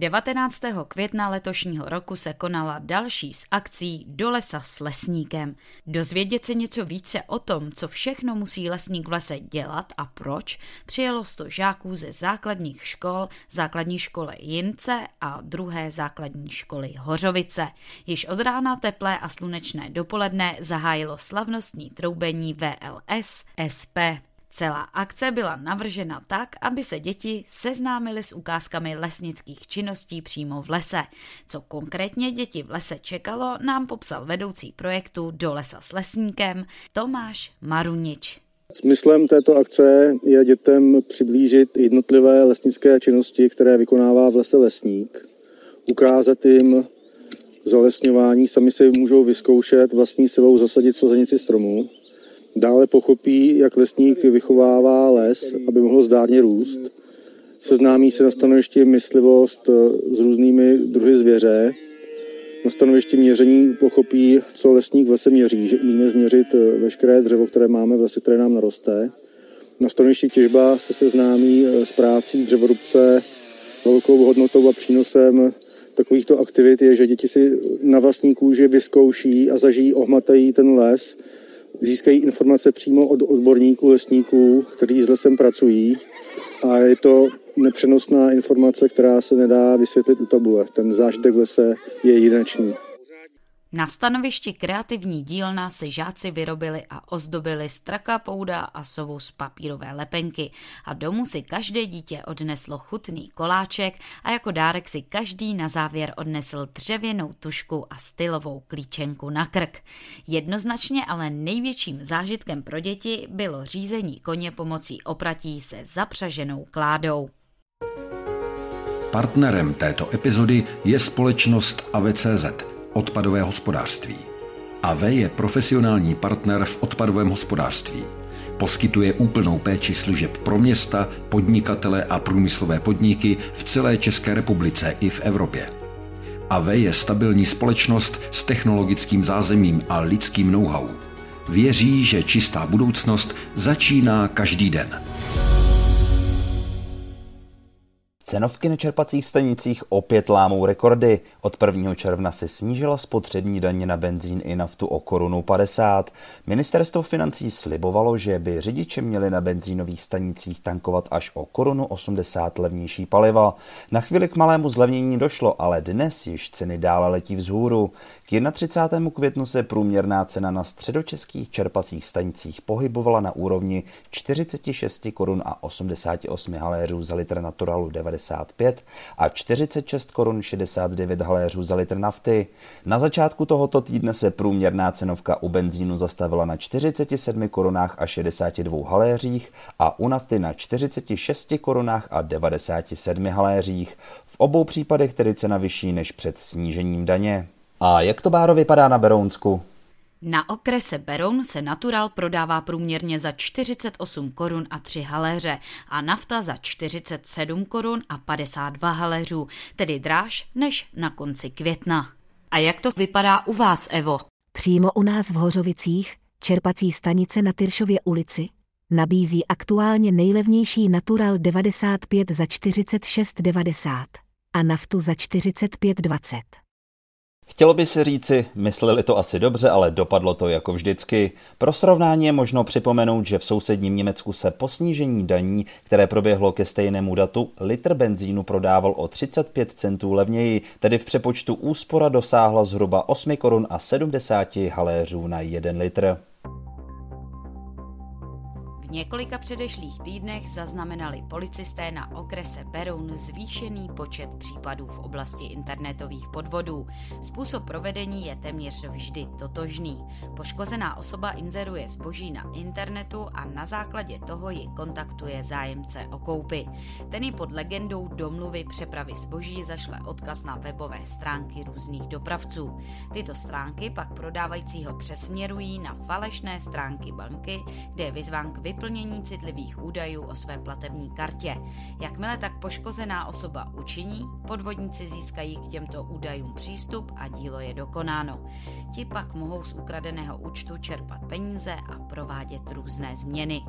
19. května letošního roku se konala další z akcí Do lesa s lesníkem. Dozvědět se něco více o tom, co všechno musí lesník v lese dělat a proč, přijelo sto žáků ze základních škol, základní školy Jince a druhé základní školy Hořovice. Již od rána teplé a slunečné dopoledne zahájilo slavnostní troubení VLS SP. Celá akce byla navržena tak, aby se děti seznámily s ukázkami lesnických činností přímo v lese. Co konkrétně děti v lese čekalo, nám popsal vedoucí projektu Do lesa s lesníkem Tomáš Marunič. Smyslem této akce je dětem přiblížit jednotlivé lesnické činnosti, které vykonává v lese lesník, ukázat jim zalesňování, sami si můžou vyzkoušet vlastní silou zasadit slzenici stromů, Dále pochopí, jak lesník vychovává les, aby mohl zdárně růst. Seznámí se na stanovišti myslivost eh, s různými druhy zvěře. Na stanovišti měření pochopí, co lesník v lese měří, že umíme změřit eh, veškeré dřevo, které máme v lese, které nám naroste. Na stanovišti těžba se seznámí eh, s prácí dřevorubce, velkou hodnotou a přínosem takovýchto aktivit je, že děti si na vlastní kůži vyzkouší a zažijí, ohmatají ten les, získají informace přímo od odborníků, lesníků, kteří s lesem pracují a je to nepřenosná informace, která se nedá vysvětlit u tabule. Ten zážitek v lese je jedinečný. Na stanovišti kreativní dílna si žáci vyrobili a ozdobili straka pouda a sovu z papírové lepenky a domů si každé dítě odneslo chutný koláček a jako dárek si každý na závěr odnesl dřevěnou tušku a stylovou klíčenku na krk. Jednoznačně ale největším zážitkem pro děti bylo řízení koně pomocí opratí se zapřaženou kládou. Partnerem této epizody je společnost AVCZ – odpadové hospodářství. AV je profesionální partner v odpadovém hospodářství. Poskytuje úplnou péči služeb pro města, podnikatele a průmyslové podniky v celé České republice i v Evropě. AV je stabilní společnost s technologickým zázemím a lidským know-how. Věří, že čistá budoucnost začíná každý den. Cenovky na čerpacích stanicích opět lámou rekordy. Od 1. června se snížila spotřební daně na benzín i naftu o korunu 50. Ministerstvo financí slibovalo, že by řidiči měli na benzínových stanicích tankovat až o korunu 80 levnější paliva. Na chvíli k malému zlevnění došlo, ale dnes již ceny dále letí vzhůru. K 31. květnu se průměrná cena na středočeských čerpacích stanicích pohybovala na úrovni 46 korun a 88 haléřů za litr naturalu 90 55 a 46 korun 69 haléřů za litr nafty. Na začátku tohoto týdne se průměrná cenovka u benzínu zastavila na 47 korunách a 62 haléřích a u nafty na 46 korunách a 97 haléřích. V obou případech tedy cena vyšší než před snížením daně. A jak to báro vypadá na Berounsku? Na okrese Beroun se natural prodává průměrně za 48 korun a 3 haléře a nafta za 47 korun a 52 haléřů, tedy dráž než na konci května. A jak to vypadá u vás, Evo? Přímo u nás v Hořovicích, čerpací stanice na Tyršově ulici, nabízí aktuálně nejlevnější Natural 95 za 46,90 a naftu za 45,20. Chtělo by si říci, mysleli to asi dobře, ale dopadlo to jako vždycky. Pro srovnání je možno připomenout, že v sousedním Německu se po snížení daní, které proběhlo ke stejnému datu, litr benzínu prodával o 35 centů levněji, tedy v přepočtu úspora dosáhla zhruba 8 korun a 70 haléřů na 1 litr. Několika předešlých týdnech zaznamenali policisté na okrese Beroun zvýšený počet případů v oblasti internetových podvodů. Způsob provedení je téměř vždy totožný. Poškozená osoba inzeruje zboží na internetu a na základě toho ji kontaktuje zájemce o koupy. Ten ji pod legendou domluvy přepravy zboží zašle odkaz na webové stránky různých dopravců. Tyto stránky pak prodávajícího přesměrují na falešné stránky banky, kde je vyzván k vyplnění citlivých údajů o své platební kartě. Jakmile tak poškozená osoba učiní, podvodníci získají k těmto údajům přístup a dílo je dokonáno. Ti pak mohou z ukradeného účtu čerpat peníze a provádět různé změny.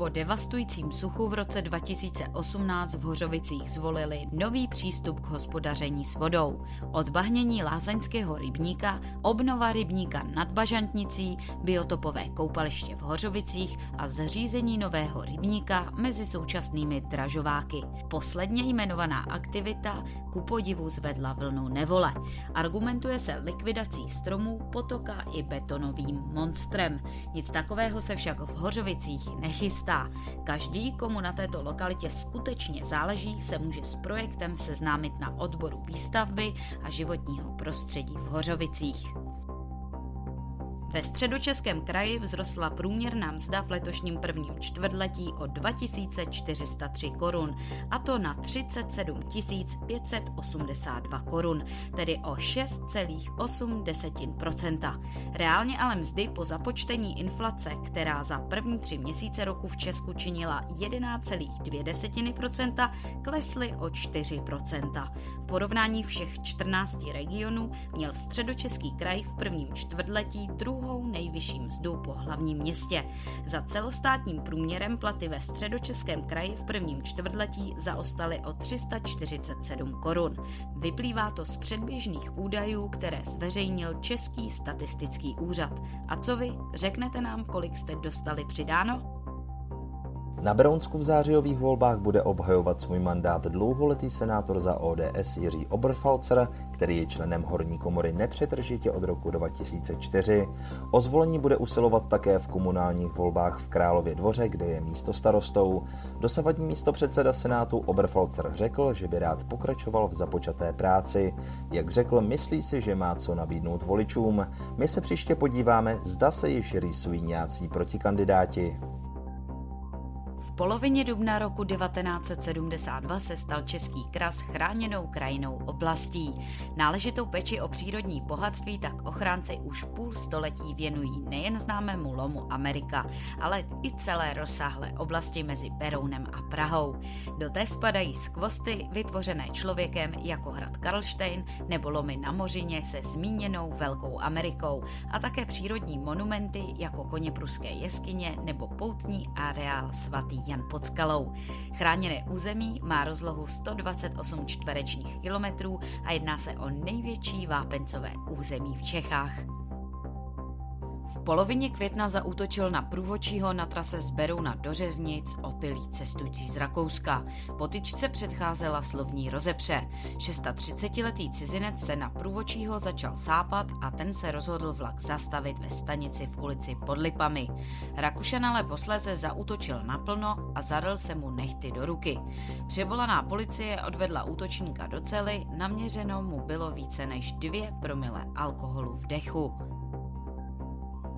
Po devastujícím suchu v roce 2018 v Hořovicích zvolili nový přístup k hospodaření s vodou. Odbahnění lázeňského rybníka, obnova rybníka nad Bažantnicí, biotopové koupaliště v Hořovicích a zřízení nového rybníka mezi současnými dražováky. Posledně jmenovaná aktivita ku podivu zvedla vlnu nevole. Argumentuje se likvidací stromů, potoka i betonovým monstrem. Nic takového se však v Hořovicích nechystá chystá. Každý, komu na této lokalitě skutečně záleží, se může s projektem seznámit na odboru výstavby a životního prostředí v Hořovicích. Ve středočeském kraji vzrostla průměrná mzda v letošním prvním čtvrtletí o 2403 korun, a to na 37 582 korun, tedy o 6,8% Reálně ale mzdy po započtení inflace, která za první tři měsíce roku v Česku činila 11,2% klesly o 4% V porovnání všech 14 regionů měl středočeský kraj v prvním čtvrtletí druhou druhou nejvyšší mzdu po hlavním městě. Za celostátním průměrem platy ve středočeském kraji v prvním čtvrtletí zaostaly o 347 korun. Vyplývá to z předběžných údajů, které zveřejnil Český statistický úřad. A co vy? Řeknete nám, kolik jste dostali přidáno? Na Berounsku v zářijových volbách bude obhajovat svůj mandát dlouholetý senátor za ODS Jiří Oberfalzer, který je členem horní komory nepřetržitě od roku 2004. O zvolení bude usilovat také v komunálních volbách v Králově dvoře, kde je místo starostou. Dosavadní místo předseda senátu Oberfalzer řekl, že by rád pokračoval v započaté práci. Jak řekl, myslí si, že má co nabídnout voličům. My se příště podíváme, zda se již rýsují nějací protikandidáti polovině dubna roku 1972 se stal Český kras chráněnou krajinou oblastí. Náležitou peči o přírodní bohatství tak ochránci už půl století věnují nejen známému lomu Amerika, ale i celé rozsáhlé oblasti mezi Berounem a Prahou. Do té spadají skvosty vytvořené člověkem jako hrad Karlštejn nebo lomy na Mořině se zmíněnou Velkou Amerikou a také přírodní monumenty jako koně pruské jeskyně nebo poutní areál svatý Jan pod skalou. Chráněné území má rozlohu 128 čtverečních kilometrů a jedná se o největší vápencové území v Čechách. Polovině května zaútočil na průvočího na trase z Berouna do Řevnic opilý cestující z Rakouska. Potyčce předcházela slovní rozepře. 630-letý cizinec se na průvočího začal sápat a ten se rozhodl vlak zastavit ve stanici v ulici pod Lipami. Rakušan ale posléze zaútočil naplno a zadal se mu nechty do ruky. Převolaná policie odvedla útočníka do cely, naměřeno mu bylo více než dvě promile alkoholu v dechu.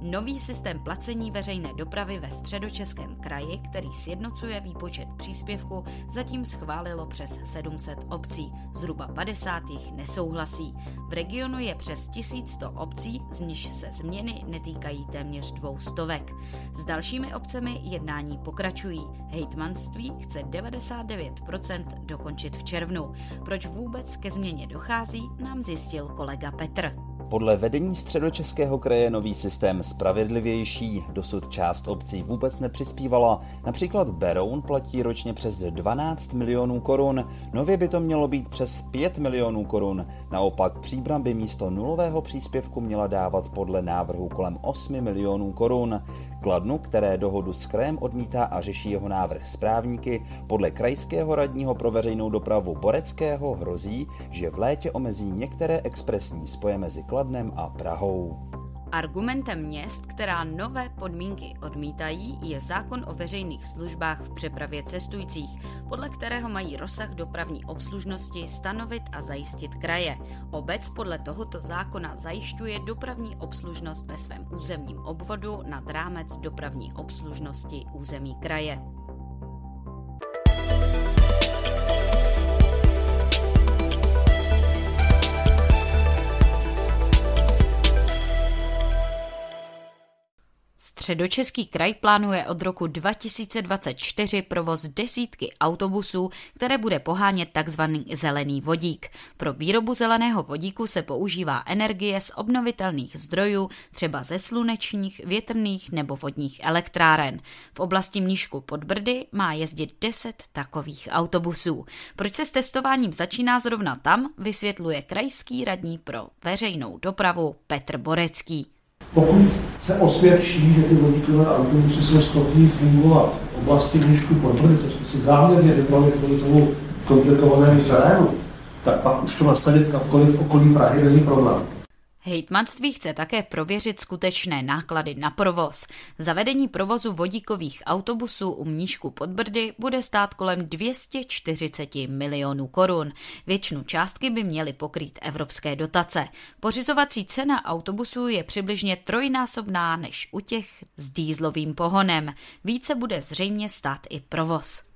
Nový systém placení veřejné dopravy ve středočeském kraji, který sjednocuje výpočet příspěvku, zatím schválilo přes 700 obcí. Zhruba 50 jich nesouhlasí. V regionu je přes 1100 obcí, z nichž se změny netýkají téměř dvou stovek. S dalšími obcemi jednání pokračují. Hejtmanství chce 99% dokončit v červnu. Proč vůbec ke změně dochází, nám zjistil kolega Petr. Podle vedení středočeského kraje nový systém spravedlivější, dosud část obcí vůbec nepřispívala. Například Beroun platí ročně přes 12 milionů korun, nově by to mělo být přes 5 milionů korun. Naopak Příbram by místo nulového příspěvku měla dávat podle návrhu kolem 8 milionů korun. Kladnu, které dohodu s krajem odmítá a řeší jeho návrh správníky, podle krajského radního pro veřejnou dopravu Boreckého hrozí, že v létě omezí některé expresní spoje mezi Kladnem a Prahou. Argumentem měst, která nové podmínky odmítají, je zákon o veřejných službách v přepravě cestujících, podle kterého mají rozsah dopravní obslužnosti stanovit a zajistit kraje. Obec podle tohoto zákona zajišťuje dopravní obslužnost ve svém územním obvodu nad rámec dopravní obslužnosti území kraje. Středočeský kraj plánuje od roku 2024 provoz desítky autobusů, které bude pohánět tzv. zelený vodík. Pro výrobu zeleného vodíku se používá energie z obnovitelných zdrojů, třeba ze slunečních, větrných nebo vodních elektráren. V oblasti Mníšku pod Brdy má jezdit 10 takových autobusů. Proč se s testováním začíná zrovna tam, vysvětluje krajský radní pro veřejnou dopravu Petr Borecký. Pokud se osvědčí, že ty vodíkové autobusy jsou schopní fungovat v oblasti Mnišku Podbrdy, což jsme si záměrně vybrali kvůli tomu komplikovanému terénu, tak pak už to nastavit kamkoliv v okolí Prahy není problém. Hejtmanství chce také prověřit skutečné náklady na provoz. Zavedení provozu vodíkových autobusů u Mníšku pod Brdy bude stát kolem 240 milionů korun. Většinu částky by měly pokrýt evropské dotace. Pořizovací cena autobusů je přibližně trojnásobná než u těch s dýzlovým pohonem. Více bude zřejmě stát i provoz.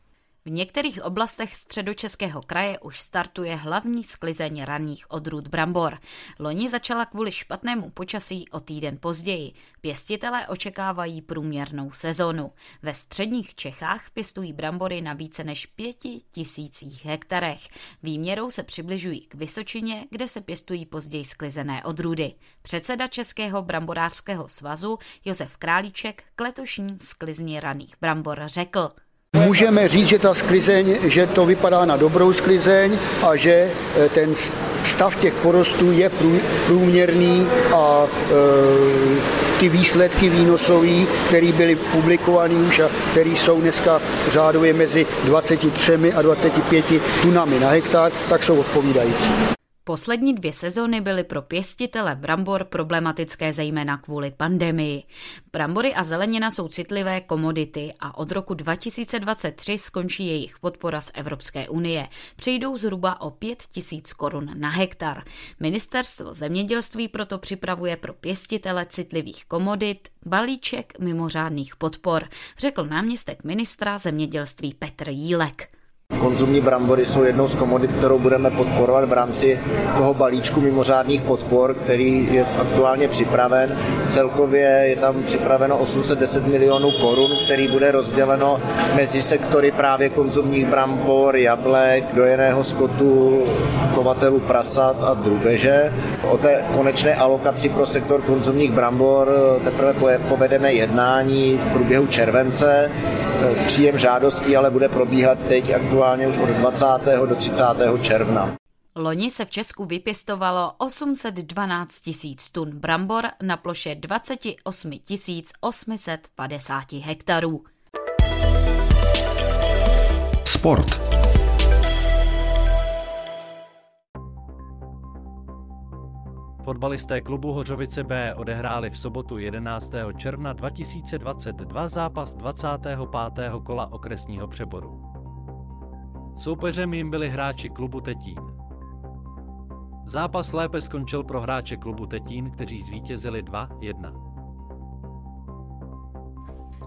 V některých oblastech středočeského kraje už startuje hlavní sklizeň ranních odrůd brambor. Loni začala kvůli špatnému počasí o týden později. Pěstitelé očekávají průměrnou sezonu. Ve středních Čechách pěstují brambory na více než pěti tisících hektarech. Výměrou se přibližují k Vysočině, kde se pěstují později sklizené odrůdy. Předseda Českého bramborářského svazu Josef Králíček k letošním sklizni raných brambor řekl – Můžeme říct, že ta sklizeň, že to vypadá na dobrou sklizeň a že e, ten stav těch porostů je průměrný a e, ty výsledky výnosové, které byly publikovány už a které jsou dneska řádově mezi 23 a 25 tunami na hektar, tak jsou odpovídající. Poslední dvě sezóny byly pro pěstitele brambor problematické zejména kvůli pandemii. Brambory a zelenina jsou citlivé komodity a od roku 2023 skončí jejich podpora z Evropské unie. Přijdou zhruba o 5 tisíc korun na hektar. Ministerstvo zemědělství proto připravuje pro pěstitele citlivých komodit balíček mimořádných podpor, řekl náměstek ministra zemědělství Petr Jílek. Konzumní brambory jsou jednou z komodit, kterou budeme podporovat v rámci toho balíčku mimořádných podpor, který je aktuálně připraven. Celkově je tam připraveno 810 milionů korun, který bude rozděleno mezi sektory právě konzumních brambor, jablek, dojeného skotu, chovatelů prasat a drůbeže. O té konečné alokaci pro sektor konzumních brambor teprve povedeme jednání v průběhu července. Příjem žádostí ale bude probíhat teď aktuálně už od 20. do 30. června. Loni se v Česku vypěstovalo 812 tisíc tun brambor na ploše 28 850 hektarů. Sport. Fotbalisté klubu Hořovice B odehráli v sobotu 11. června 2022 zápas 25. kola okresního přeboru. Soupeřem jim byli hráči klubu Tetín. Zápas lépe skončil pro hráče klubu Tetín, kteří zvítězili 2-1.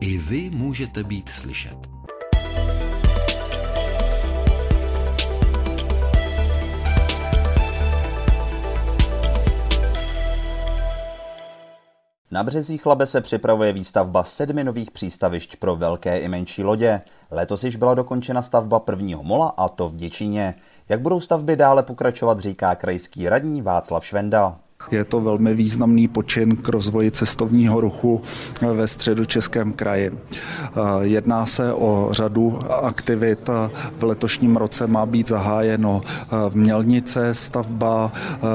I vy můžete být slyšet. Na březích Labe se připravuje výstavba sedmi nových přístavišť pro velké i menší lodě. Letos již byla dokončena stavba prvního mola a to v Děčíně. Jak budou stavby dále pokračovat, říká krajský radní Václav Švenda. Je to velmi významný počin k rozvoji cestovního ruchu ve středu Českém kraji. Jedná se o řadu aktivit. V letošním roce má být zahájeno v Mělnice stavba,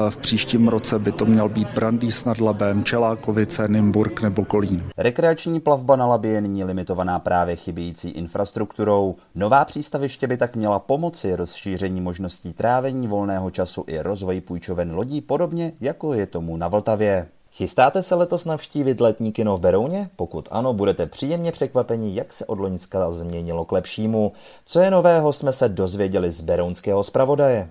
v příštím roce by to měl být Brandýs nad Labem, Čelákovice, Nymburk nebo Kolín. Rekreační plavba na Labě je nyní limitovaná právě chybějící infrastrukturou. Nová přístaviště by tak měla pomoci rozšíření možností trávení volného času i rozvoji půjčoven lodí, podobně jako je tomu na Vltavě. Chystáte se letos navštívit letní kino v Berouně? Pokud ano, budete příjemně překvapeni, jak se od Loňska změnilo k lepšímu. Co je nového, jsme se dozvěděli z berounského zpravodaje.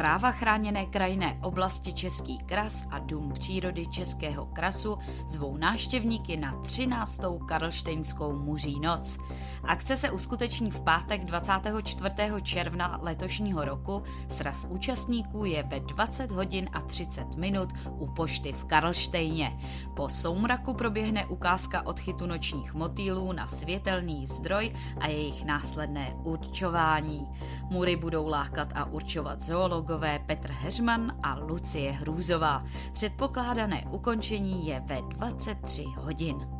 Zpráva chráněné krajinné oblasti Český kras a Dům přírody Českého krasu zvou návštěvníky na 13. Karlštejnskou muří noc. Akce se uskuteční v pátek 24. června letošního roku. Sraz účastníků je ve 20 hodin a 30 minut u pošty v Karlštejně. Po soumraku proběhne ukázka odchytu nočních motýlů na světelný zdroj a jejich následné určování. Mury budou lákat a určovat zoologové Petr Heřman a Lucie Hrůzová. Předpokládané ukončení je ve 23 hodin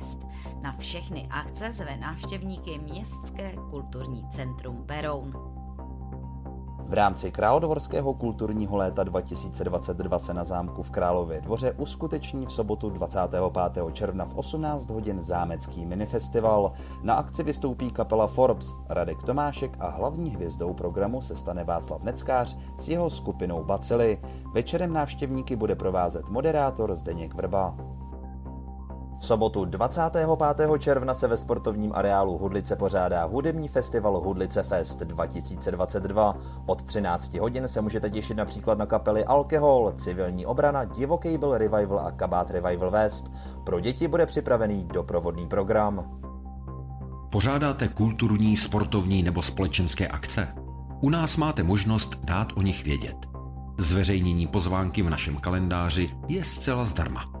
Fest. Na všechny akce zve návštěvníky Městské kulturní centrum Beroun. V rámci Královorského kulturního léta 2022 se na zámku v Králově dvoře uskuteční v sobotu 25. června v 18 hodin zámecký minifestival. Na akci vystoupí kapela Forbes, Radek Tomášek a hlavní hvězdou programu se stane Václav Neckář s jeho skupinou Bacily. Večerem návštěvníky bude provázet moderátor Zdeněk Vrba. V sobotu 25. června se ve sportovním areálu Hudlice pořádá hudební festival Hudlice Fest 2022. Od 13 hodin se můžete těšit například na kapely Alkohol, Civilní obrana, Divoký byl Revival a Kabát Revival West. Pro děti bude připravený doprovodný program. Pořádáte kulturní, sportovní nebo společenské akce? U nás máte možnost dát o nich vědět. Zveřejnění pozvánky v našem kalendáři je zcela zdarma.